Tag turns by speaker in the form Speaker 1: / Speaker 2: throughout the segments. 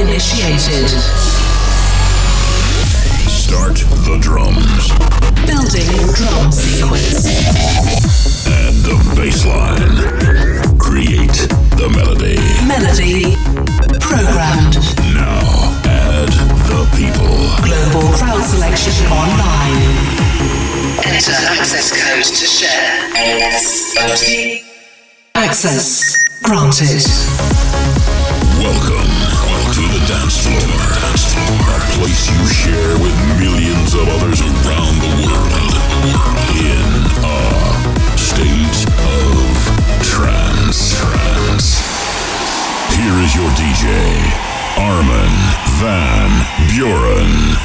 Speaker 1: floor build initiated.
Speaker 2: Start the drums.
Speaker 1: Building drum sequence.
Speaker 2: Add the bass line. Create the melody.
Speaker 1: Melody programmed.
Speaker 2: Now add the people.
Speaker 1: Global crowd selection online. Enter access code to share. ASOT. Access granted.
Speaker 2: Welcome to the A place you share with millions of others around the world. In a state of. Trance. Here is your DJ, Armin van
Speaker 3: Buuren.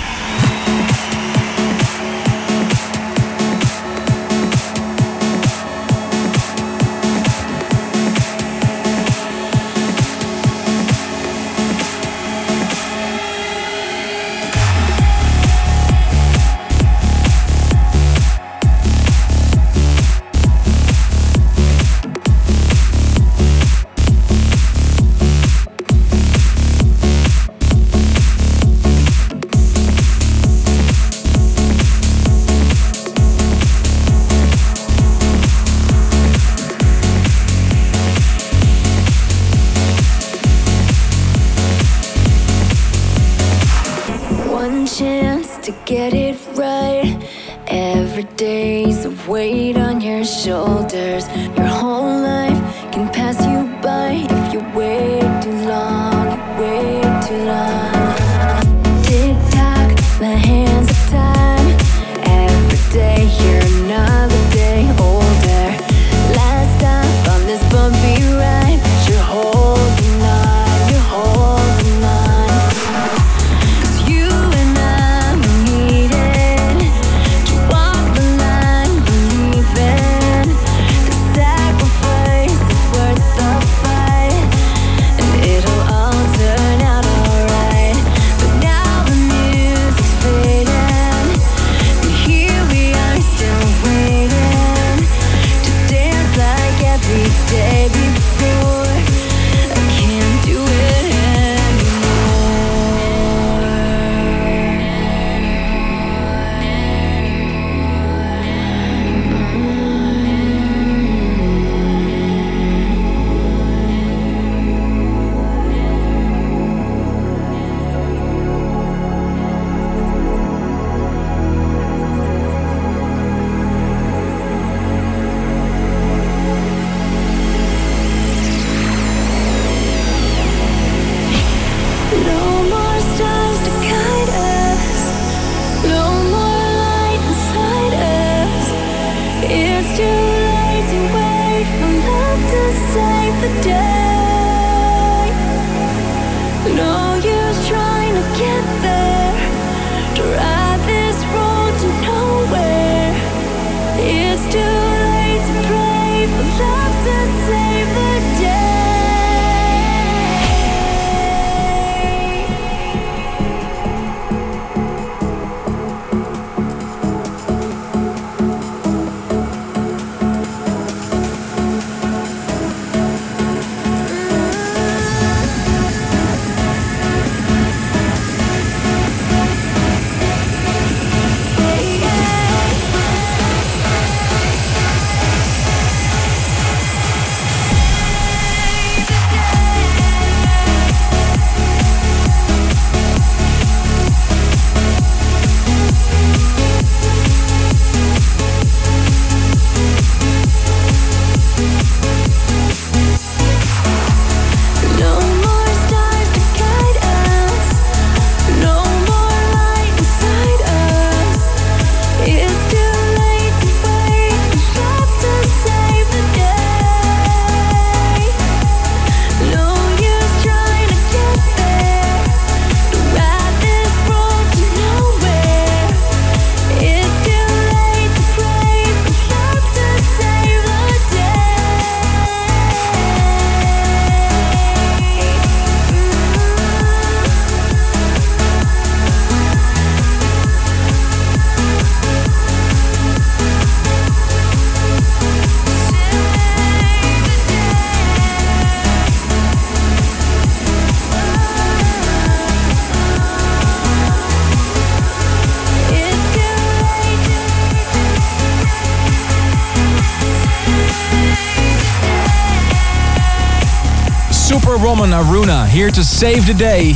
Speaker 3: Your
Speaker 4: Woman Aruna here to save the day.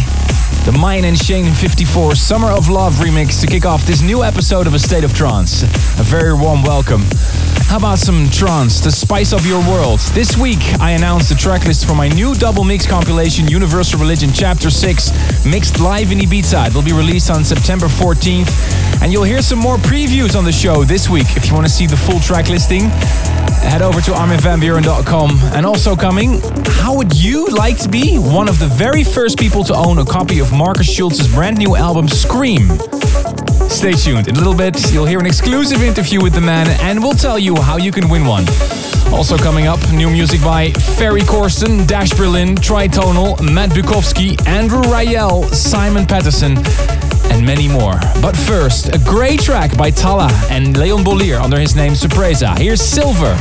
Speaker 4: The Myon and Shane 54 Summer of Love remix to kick off this new episode of A State of Trance. A very warm welcome. How about some trance to spice up your world? This week I announced the tracklist for my new double mix compilation Universal Religion Chapter 6 mixed live in Ibiza. It will be released on September 14th and you'll hear some more previews on the show this week. If you want to see the full track listing, head over to arminvanbuuren.com. And also coming, how would you like to be one of the very first people to own a copy of Markus Schulz's brand new album Scream? Stay tuned. In a little bit, you'll hear an exclusive interview with the man, and we'll tell you how you can win one. Also coming up, new music by Ferry Corsten, Dash Berlin, Tritonal, Matt Bukovski, Andrew Rayel, Simon Patterson, and many more. But first, a great track by Tala and Leon Bolier under his name Surpresa. Here's Silver.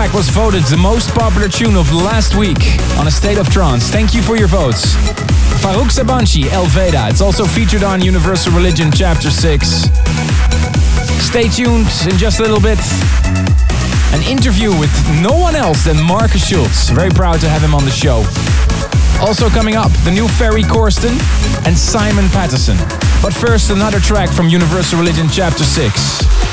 Speaker 4: Track was voted the most popular tune of last week on A State of Trance. Thank you for your votes. Faruk Sabanci, El Veda. It's also featured on Universal Religion Chapter 6. Stay tuned in just a little bit. An interview with no one else than Markus Schulz. Very proud to have him on the show. Also coming up, the new Ferry Corsten and Simon Patterson. But first, another track from Universal Religion Chapter 6.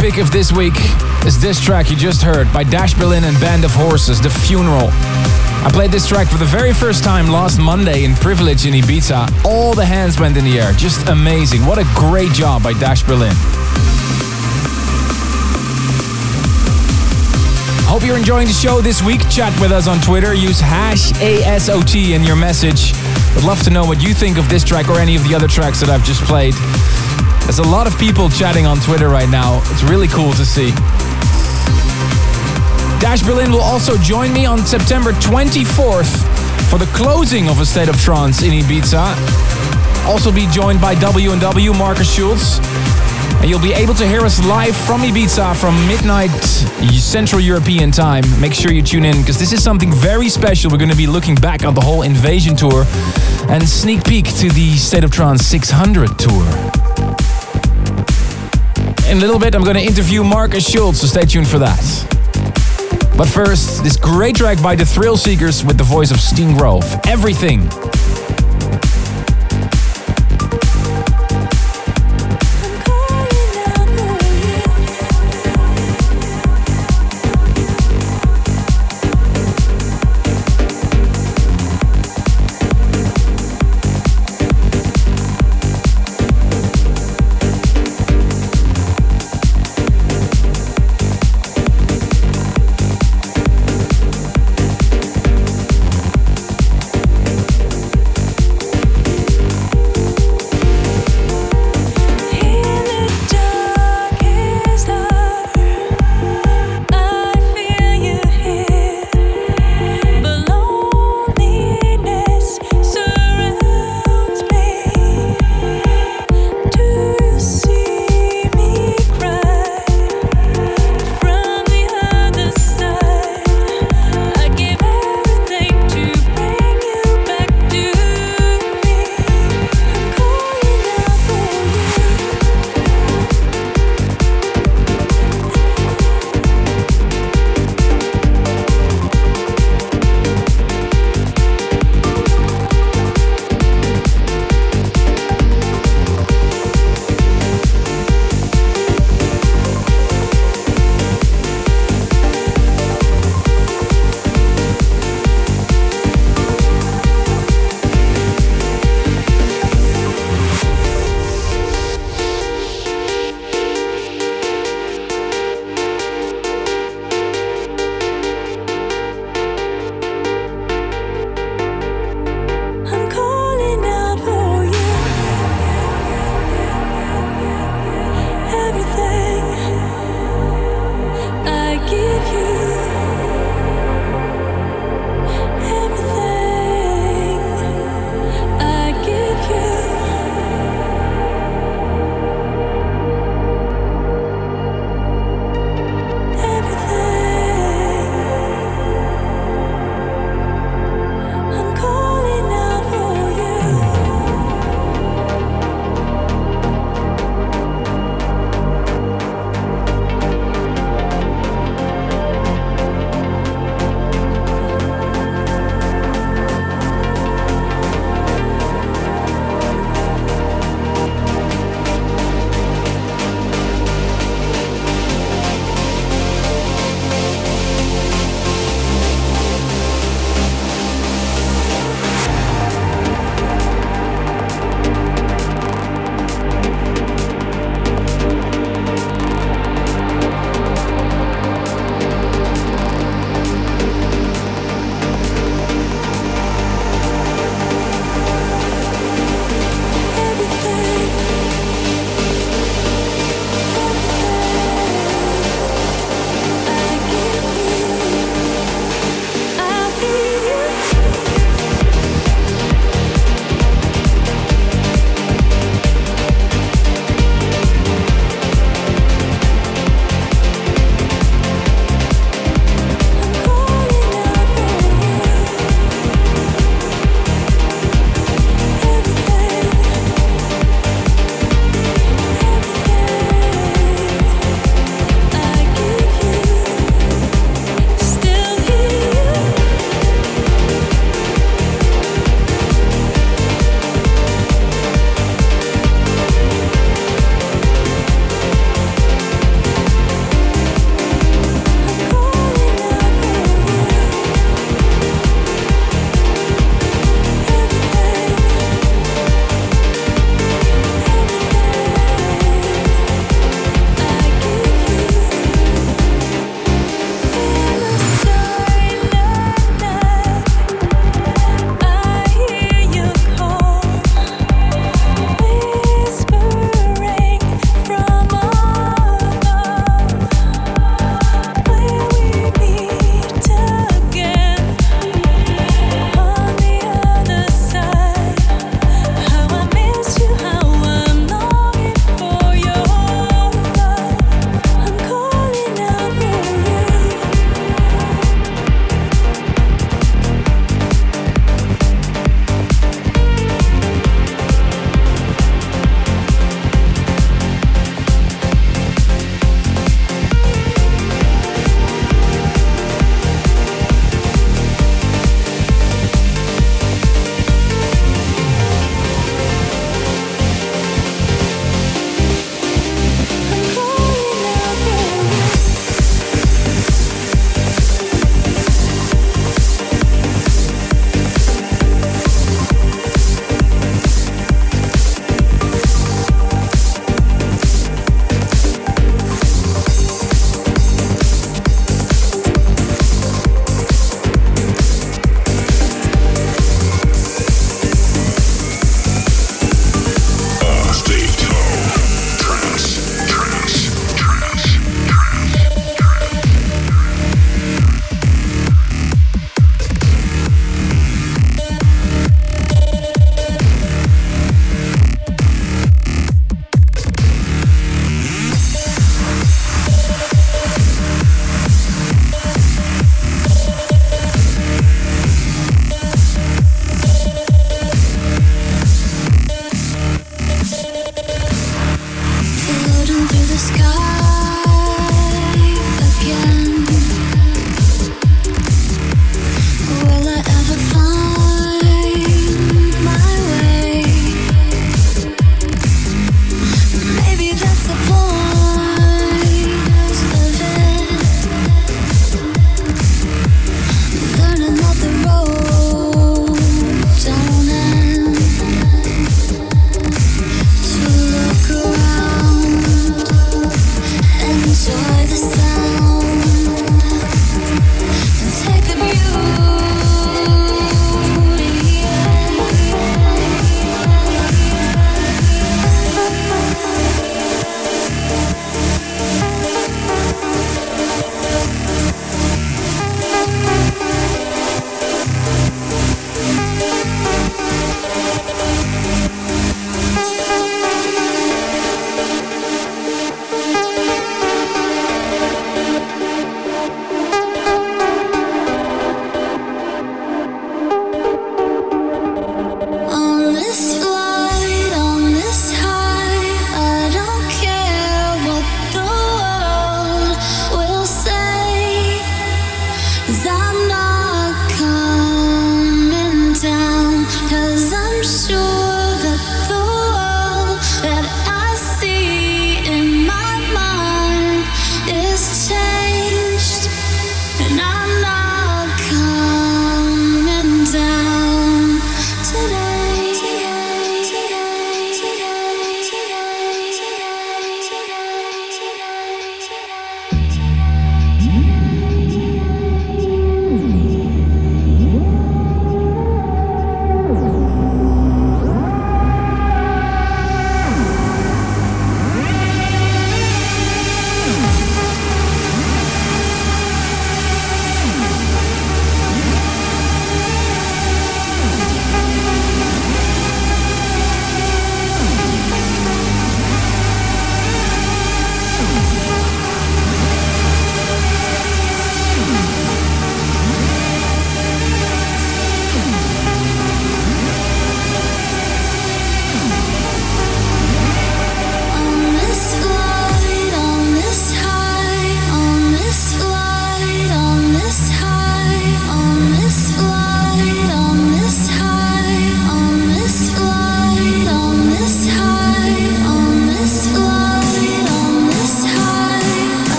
Speaker 4: Pick of this week is this track you just heard by Dash Berlin and Band of Horses, The Funeral. I played this track for the very first time last Monday in Privilege in Ibiza. All the hands went in the air. Just amazing. What a great job by Dash Berlin. Hope you're enjoying the show this week. Chat with us on Twitter. Use hash ASOT in your message. Would love to know what you think of this track or any of the other tracks that I've just played. There's a lot of people chatting on Twitter right now. It's really cool to see. Dash Berlin will also join me on September 24th for the closing of A State of Trance in Ibiza. Also be joined by W&W Markus Schulz. And you'll be able to hear us live from Ibiza from midnight Central European time. Make sure you tune in because this is something very special. We're going to be looking back on the whole Invasion tour and sneak peek to the State of Trance 600 tour. In a little bit, I'm going to interview Markus Schulz, so stay tuned for that. But first, this great track by the Thrillseekers with the voice of Stine Grove. Everything.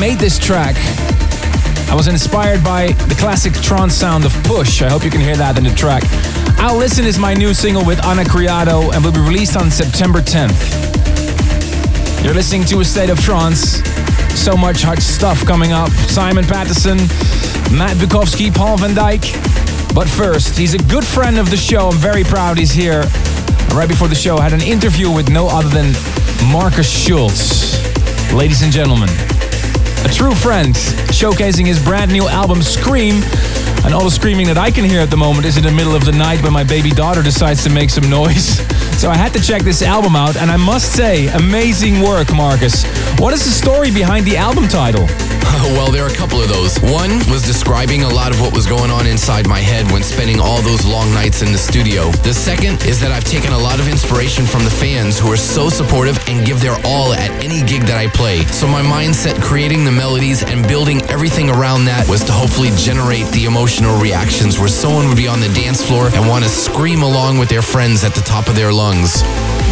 Speaker 4: Made this track, I was inspired by the classic trance sound of Push. I hope you can hear that in the track. I'll Listen is my new single with Ana Criado and will be released on September 10th. You're listening to A State of Trance. So much hot stuff coming up. Simon Patterson, Matt Bukovski, Paul van Dyk. But first, he's a good friend of the show. I'm very proud he's here. Right before the show, I had an interview with no other than Markus Schulz. Ladies and gentlemen, true friend, showcasing his brand new album Scream. And all the screaming that I can hear at the moment is in the middle of the night when my baby daughter decides to make some noise. So I had to check this album out, and I must say, amazing work, Markus. What is the story behind the album title?
Speaker 5: well, there are a couple of those. One was describing a lot of what was going on inside my head when spending all those long nights in the studio. The second is that I've taken a lot of inspiration from the fans who are so supportive and give their all at any gig that I play. So my mindset creating the melodies and building everything around that was to hopefully generate the emotional reactions where someone would be on the dance floor and want to scream along with their friends at the top of their lungs.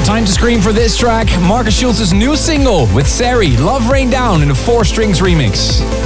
Speaker 4: Time to scream for this track, Markus Schulz's new single with Seri, Love Rain Down in a Four Strings remix.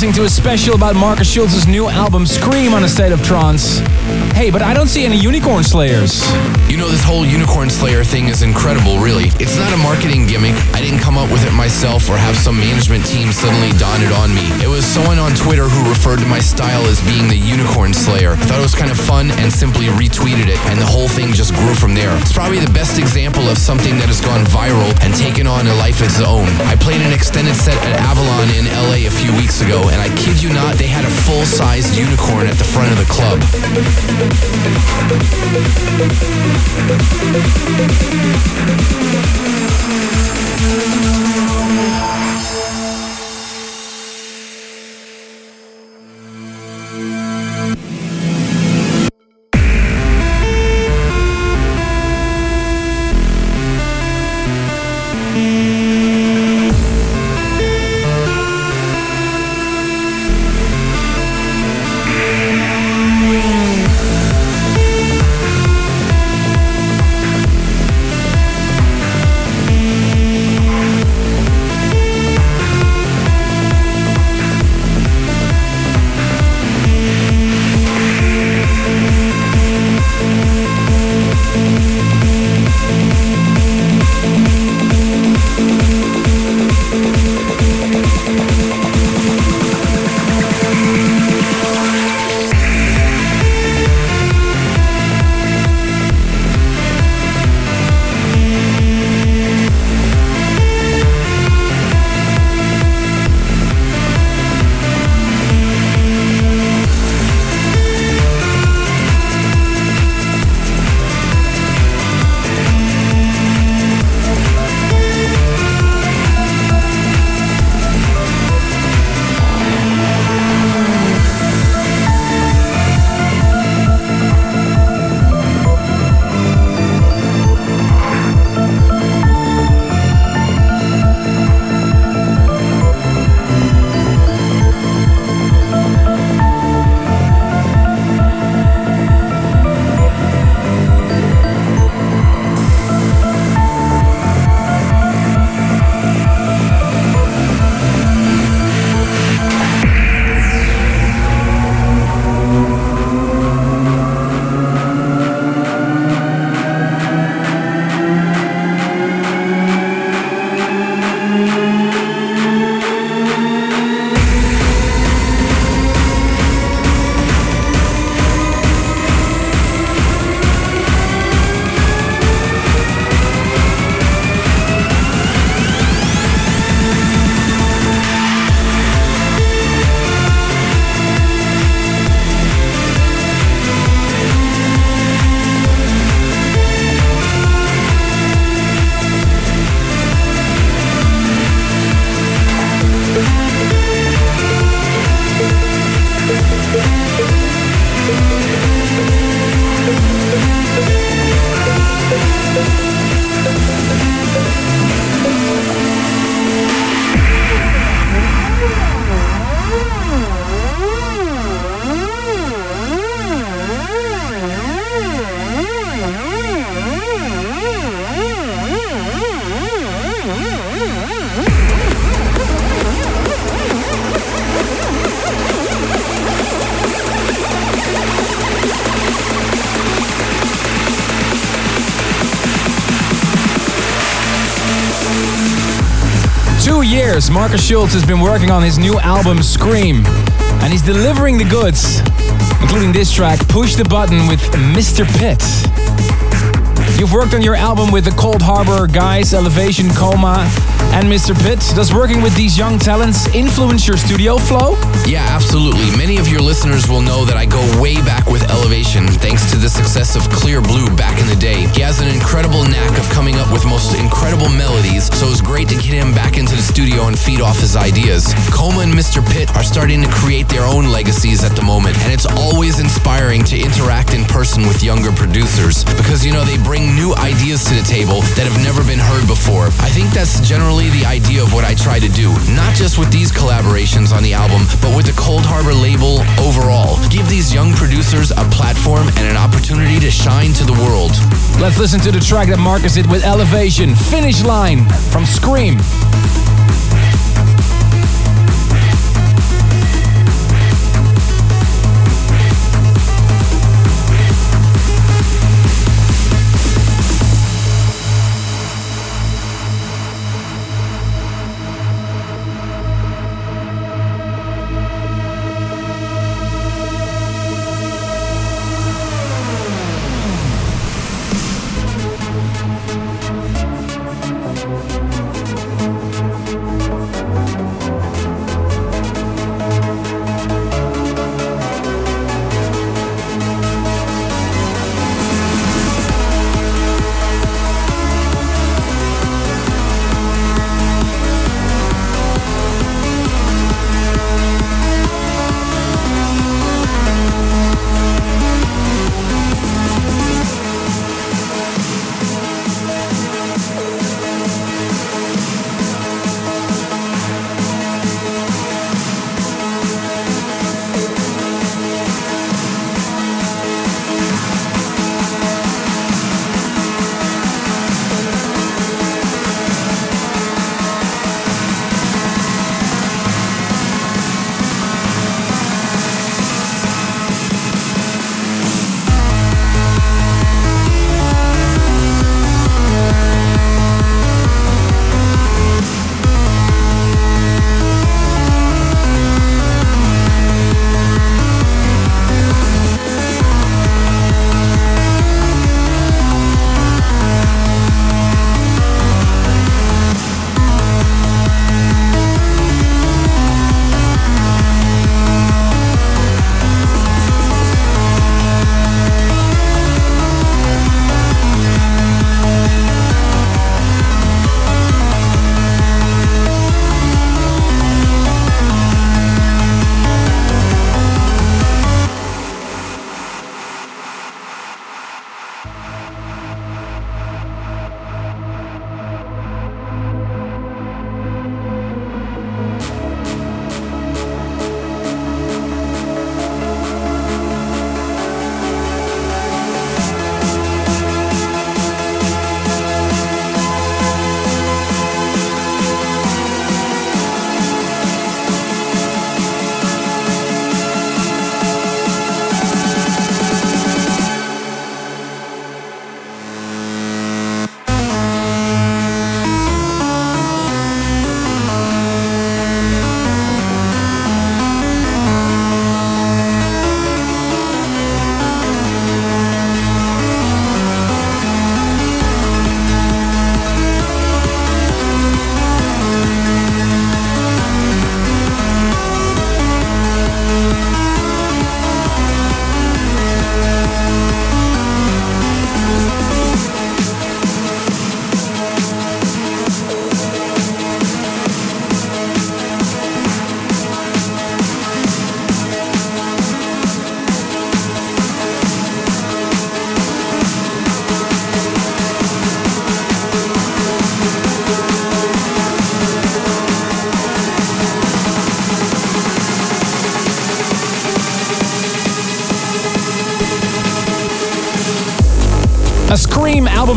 Speaker 4: Listening to a special about Markus Schulz's new album Scream on a State of Trance. Hey, but I don't see any Unicorn Slayers.
Speaker 5: This whole Unicorn Slayer thing is incredible, really. It's not a marketing gimmick. I didn't come up with it myself or have some management team suddenly dawn it on me. It was someone on Twitter who referred to my style as being the Unicorn Slayer. I thought it was kind of fun and simply retweeted it, and the whole thing just grew from there. It's probably the best example of something that has gone viral and taken on a life of its own. I played an extended set at Avalon in LA a few weeks ago, and I kid you not, they had a full-sized unicorn at the front of the club. Thank you.
Speaker 4: Years, Markus Schulz has been working on his new album Scream, and he's delivering the goods, including this track, Push the Button with Mr. Pit. You've worked on your album with the Coldharbour guys, Elevation, Khomha, and Mr. Pit. Does working with these young talents influence your studio flow?
Speaker 5: Yeah, absolutely. Many of your listeners will know that I go way back with Elevation, thanks to the success of Clear Blue back in the day. He has an incredible knack of coming up with most incredible melodies, so it's great to get him back into the studio and feed off his ideas. Khomha and Mr. Pit are starting to create their own legacies at the moment, and it's always inspiring to interact in person with younger producers because, you know, they bring new ideas to the table that have never been heard before. I think that's generally the idea of what I try to do, not just with these collaborations on the album, but with the Coldharbour label overall. Give these young producers a platform and an opportunity to shine to the world.
Speaker 4: Let's listen to the track that Markus it with Elevation, Finish Line from Scream.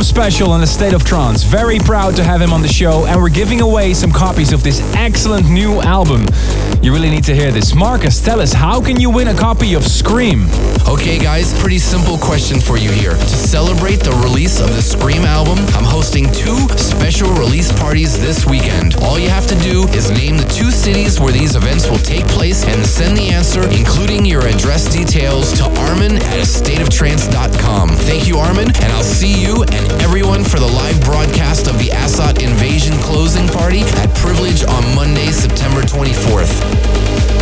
Speaker 4: Special on the State of Trance. Very proud to have him on the show, and we're giving away some copies of this excellent new album. You really need to hear this. Markus, tell us, how can you win a copy of Scream?
Speaker 5: Okay, guys, pretty simple question for you here. To celebrate the release of the Scream album, I'm hosting two special release parties this weekend. All you have to do is name the two cities where these events will take place and send the answer, including your address details, to Armin at stateoftrance.com. Thank you, Armin, and I'll see you and everyone for the live broadcast of the ASOT Invasion closing party at Privilege on Monday, September 24th.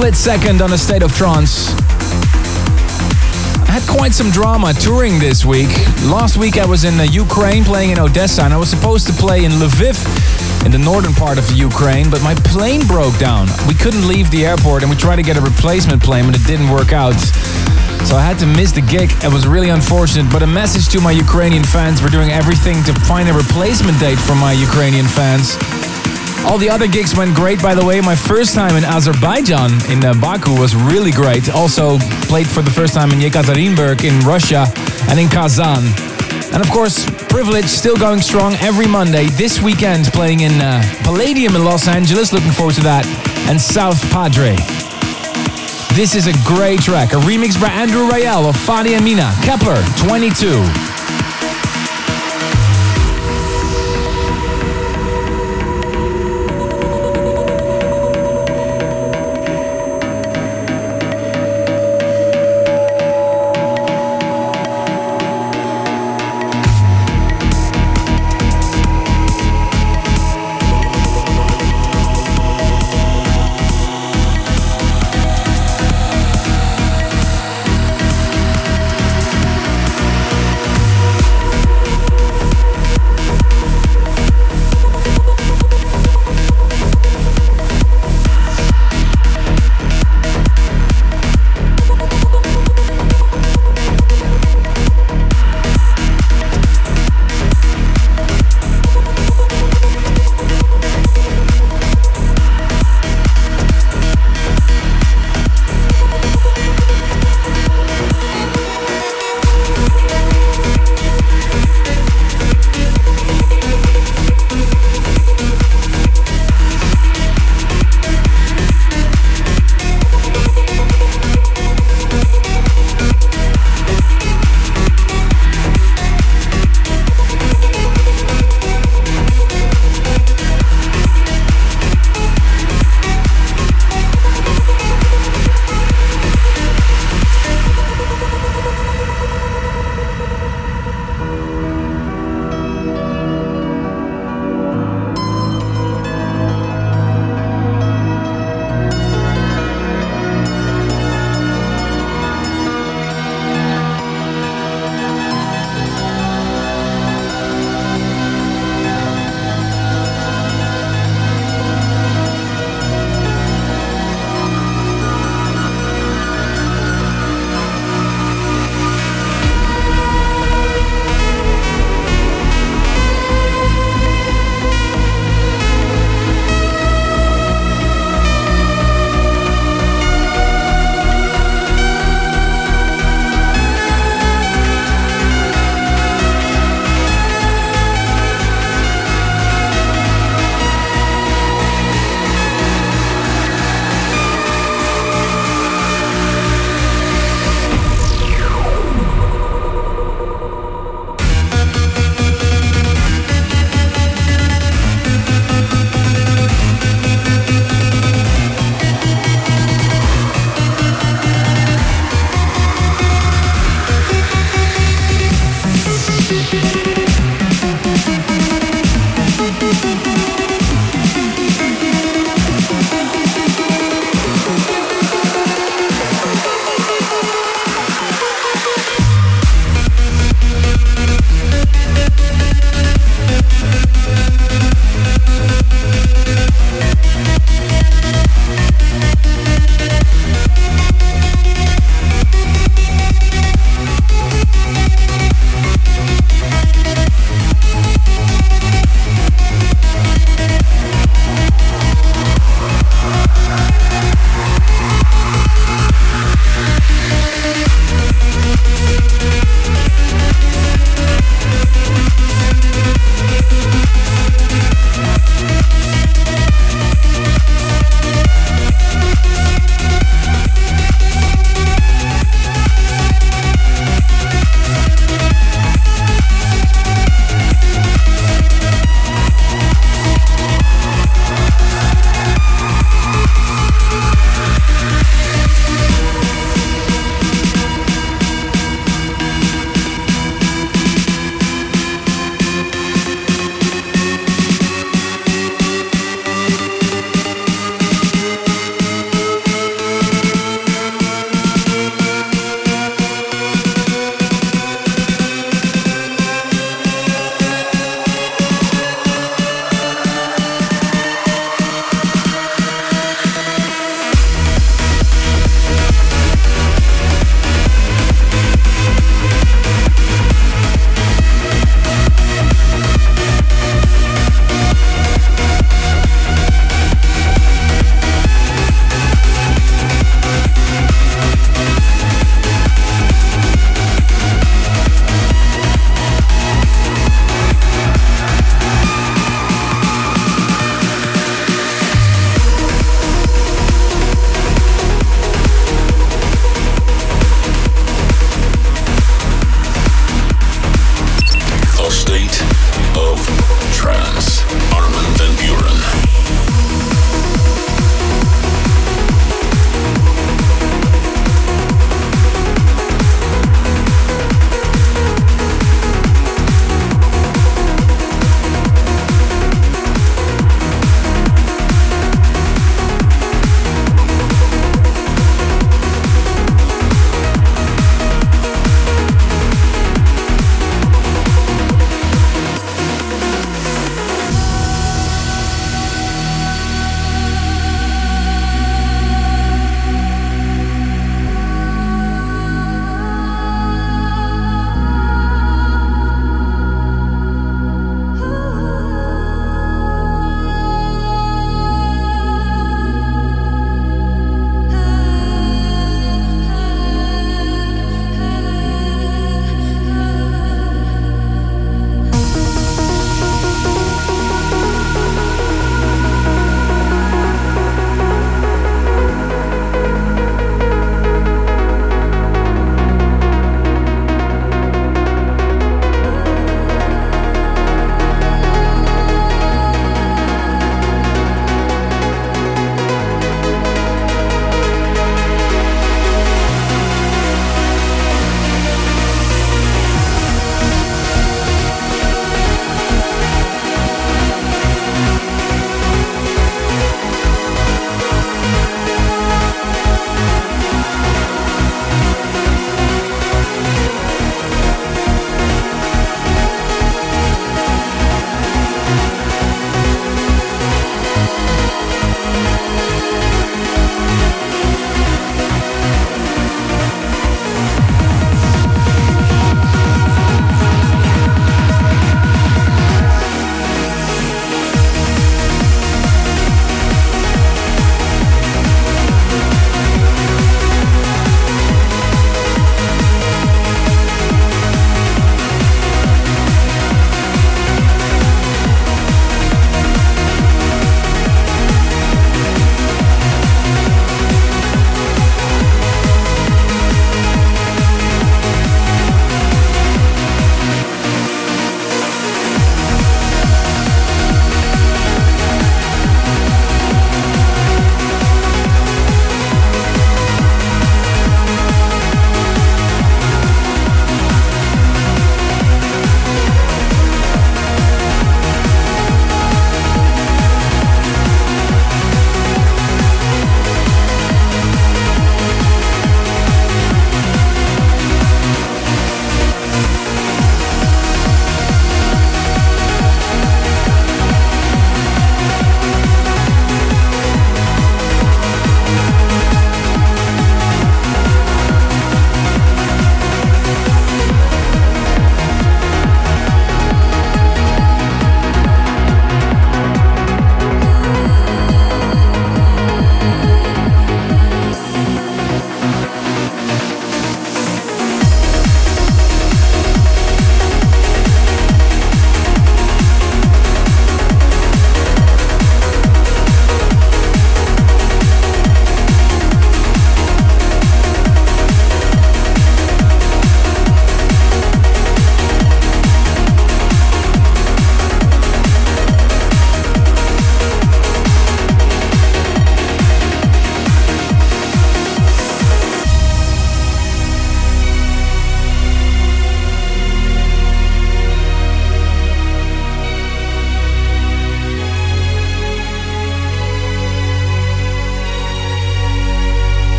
Speaker 4: Split second on a state of trance. I had quite some drama touring this week. Last week I was in uh, Ukraine playing in Odessa and I was supposed to play in Lviv in the northern part of Ukraine, but my plane broke down. We couldn't leave the airport and we tried to get a replacement plane, but it didn't work out. So I had to miss the gig. It was really unfortunate, but a message to my Ukrainian fans. We're doing everything to find a replacement date for my Ukrainian fans. All the other gigs went great, by the way. My first time in Azerbaijan, in uh, Baku, was really great. Also played for the first time in Yekaterinburg, in Russia, and in Kazan. And of course, Privilege still going strong every Monday. This weekend, playing in uh, Palladium in Los Angeles. Looking forward to that. And South Padre. This is a great track, a remix by Andrew Rayel of Fady and Mina, Kepler 22.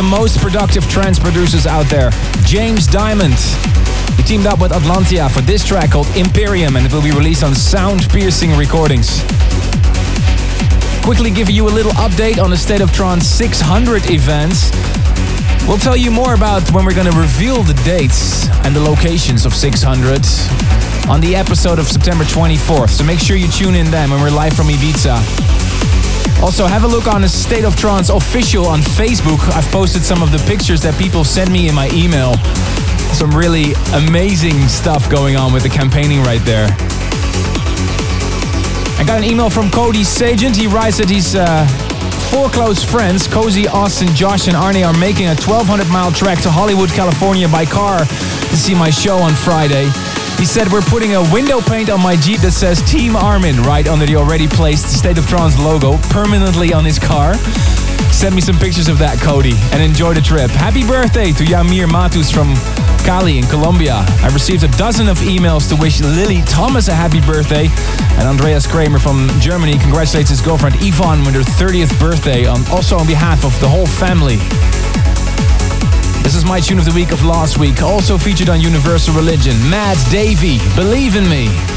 Speaker 4: The most productive trance producers out there, James Dymond. He teamed up with Atlantia for this track called Imperium and it will be released on Sound Piercing Recordings. Quickly give you a little update on the State of Trance 600 events. We'll tell you more about when we're going to reveal the dates and the locations of 600 on the episode of September 24th. So make sure you tune in then when we're live from Ibiza. Also, have a look on the State of Trance official on Facebook. I've posted some of the pictures that people send me in my email. Some really amazing stuff going on with the campaigning right there. I got an email from Cody Sagent. He writes that he's uh, four close friends, Cozy, Austin, Josh, and Arnie, are making a 1,200 mile trek to Hollywood, California by car to see my show on Friday. He said we're putting a window paint on my Jeep that says Team Armin right under the already placed State of Trance logo permanently on his car. Send me some pictures of that, Cody, and enjoy the trip. Happy birthday to Yamir Matus from Cali in Colombia. I received a dozen of emails to wish Lily Thomas a happy birthday. And Andreas Kramer from Germany congratulates his girlfriend Yvonne with her 30th birthday, on, also on behalf of the whole family. This is my tune of the week of last week, also featured on Universal Religion. Matt Darey, Believe in Me.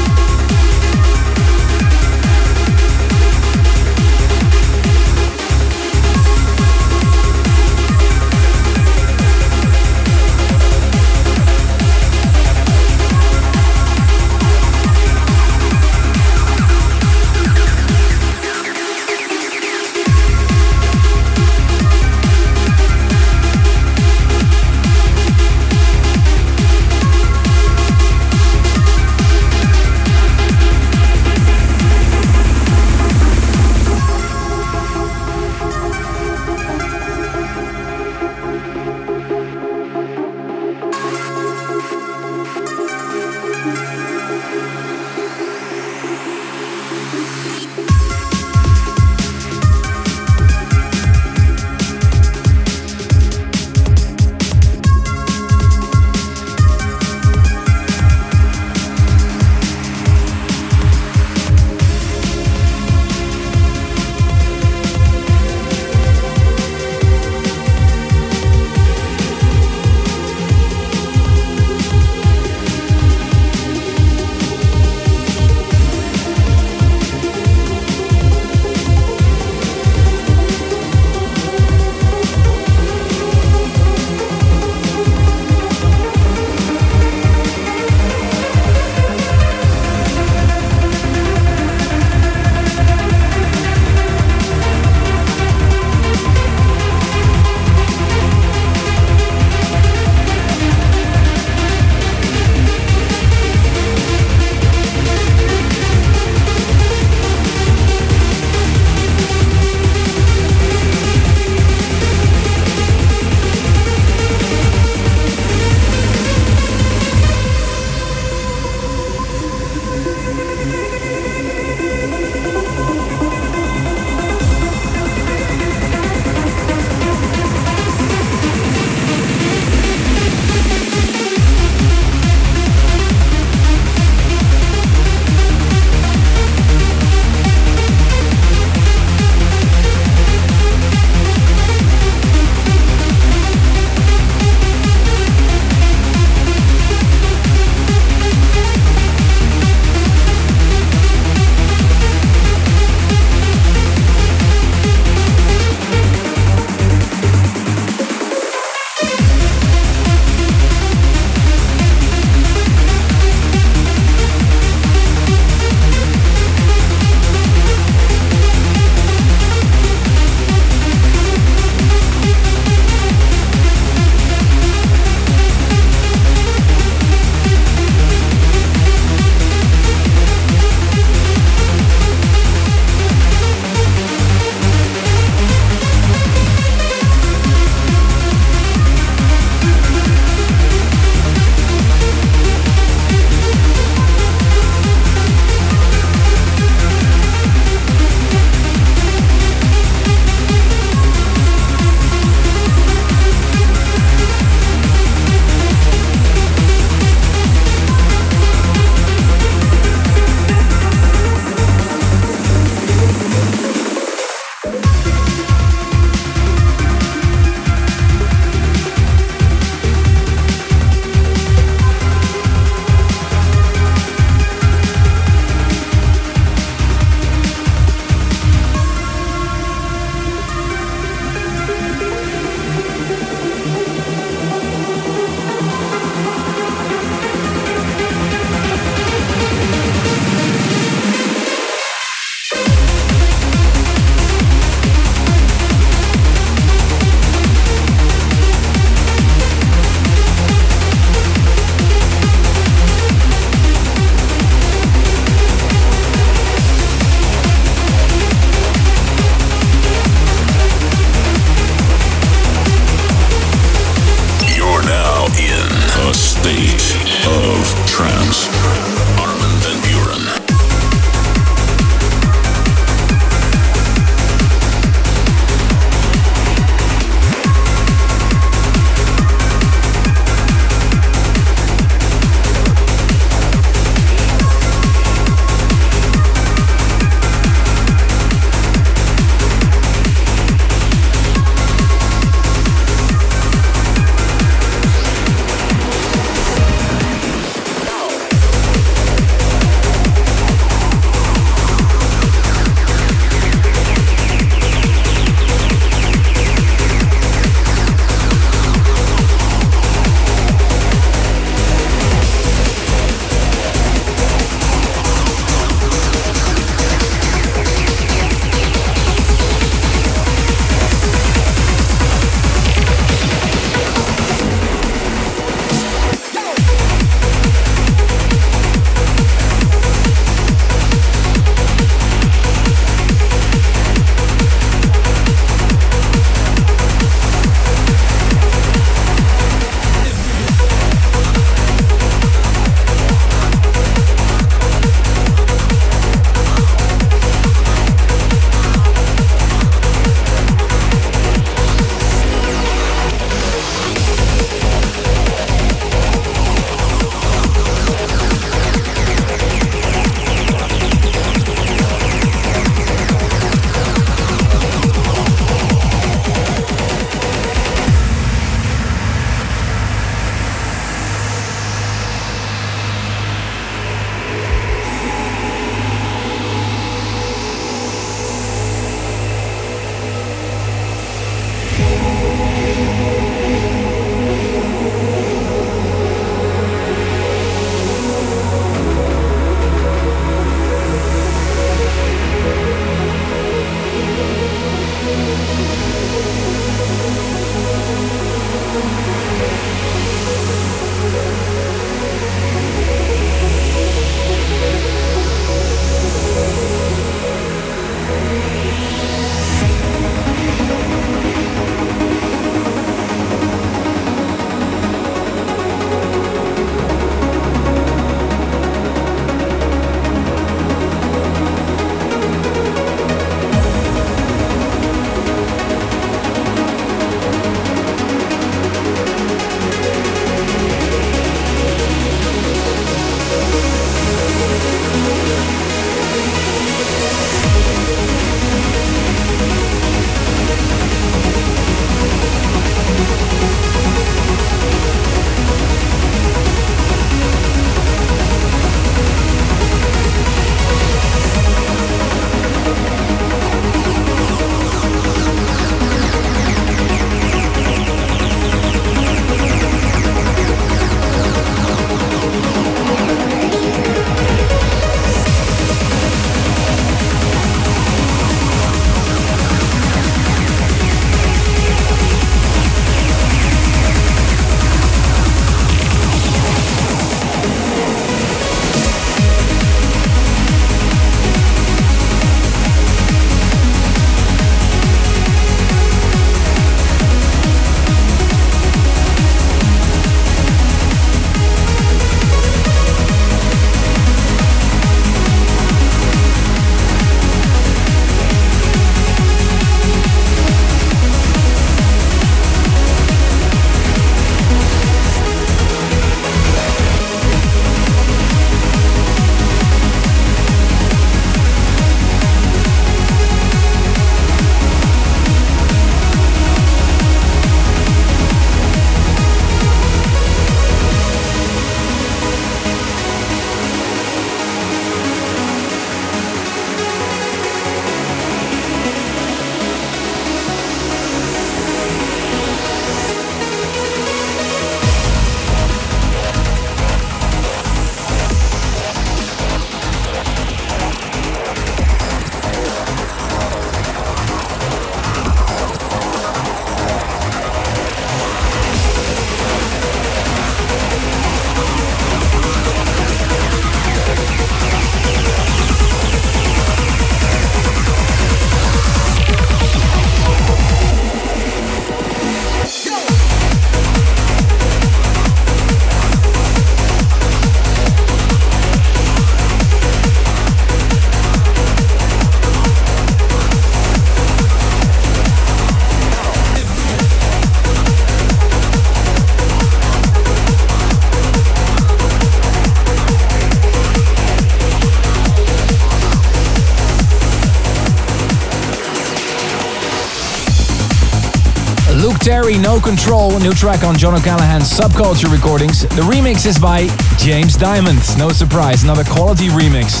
Speaker 4: No Control, new track on John O'Callaghan's Subculture recordings. The remix is by James Dymond. No surprise, another quality remix.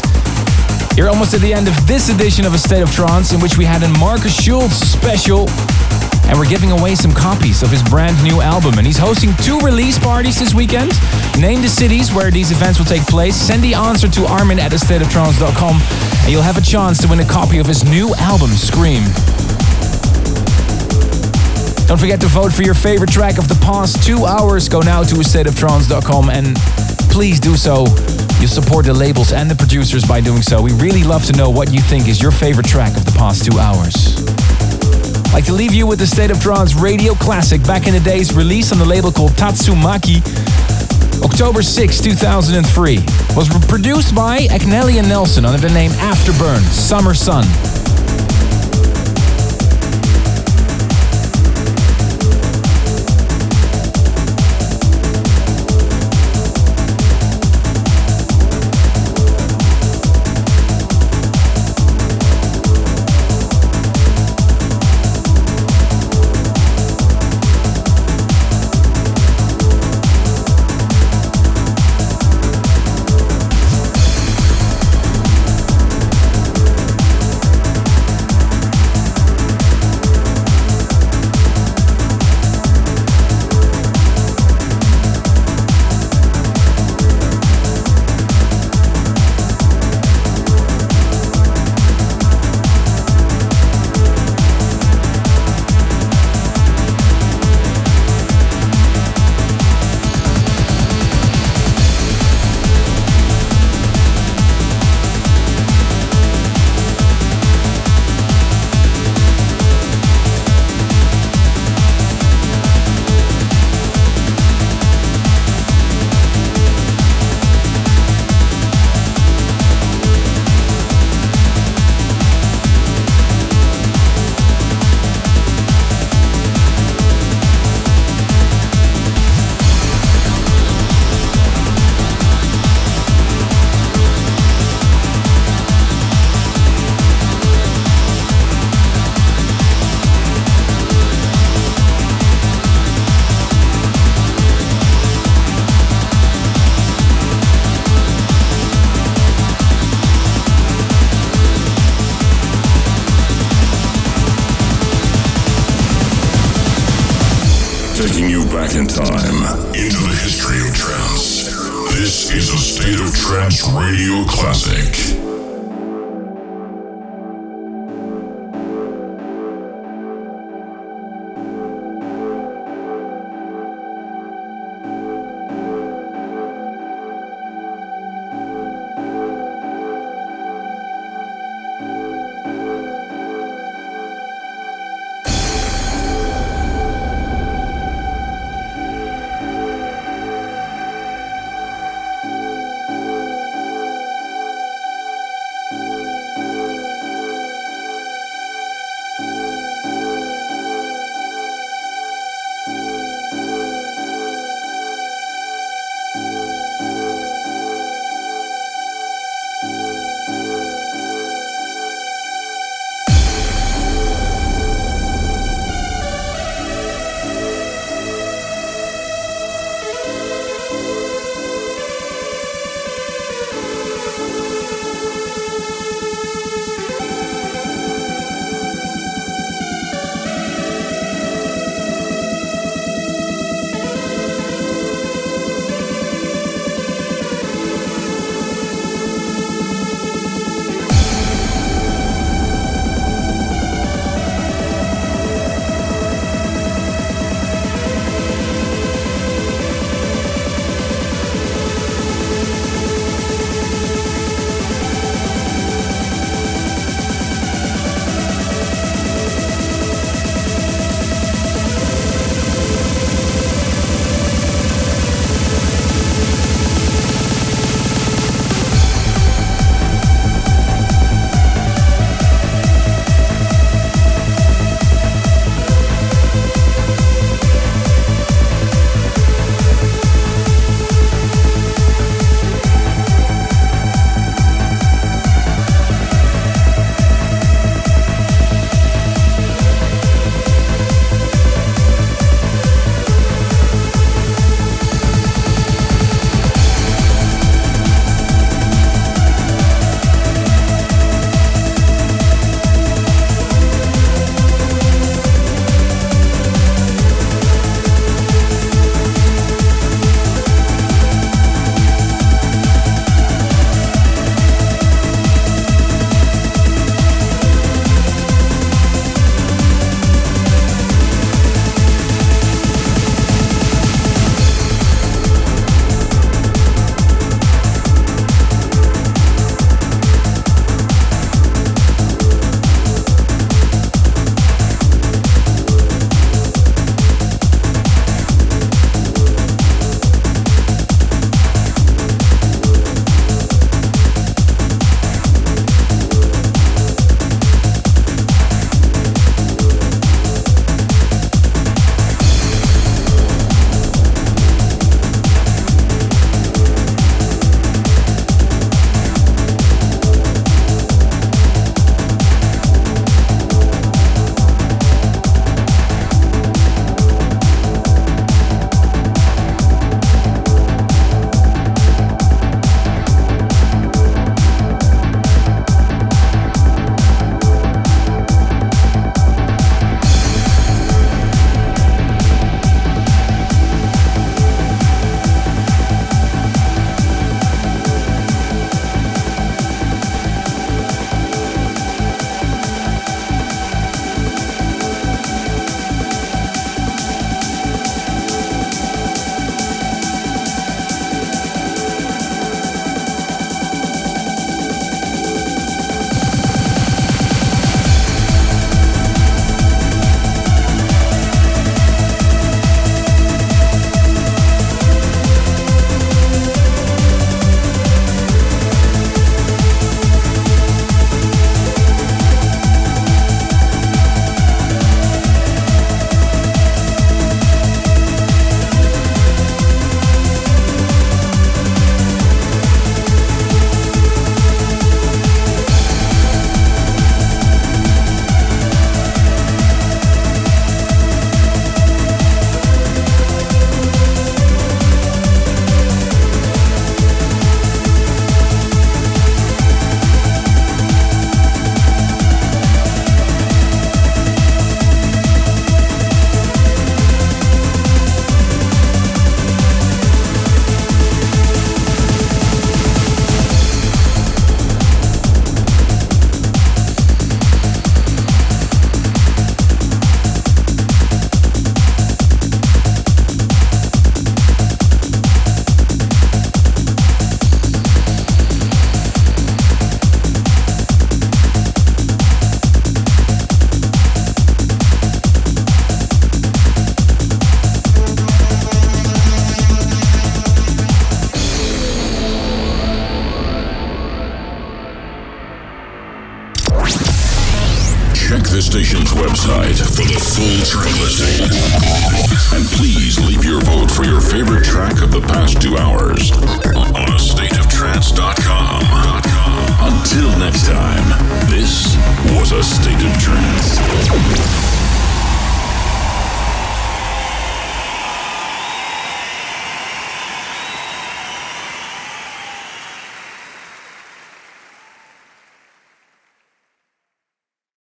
Speaker 4: You're almost at the end of this edition of A State of Trance, in which we had a Markus Schulz special. And we're giving away some copies of his brand new album. And he's hosting two release parties this weekend. Name the cities where these events will take place. Send the answer to armin at astateoftrance.com and you'll have a chance to win a copy of his new album, Scream. Don't forget to vote for your favorite track of the past two hours. Go now to astateoftrance.com and please do so. You support the labels and the producers by doing so. We really love to know what you think is your favorite track of the past two hours. I'd like to leave you with the State of Trance radio classic back in the days, released on the label called Tatsumaki, October 6, 2003. Was produced by Agnelli and Nelson under the name Afterburn, Summer Sun.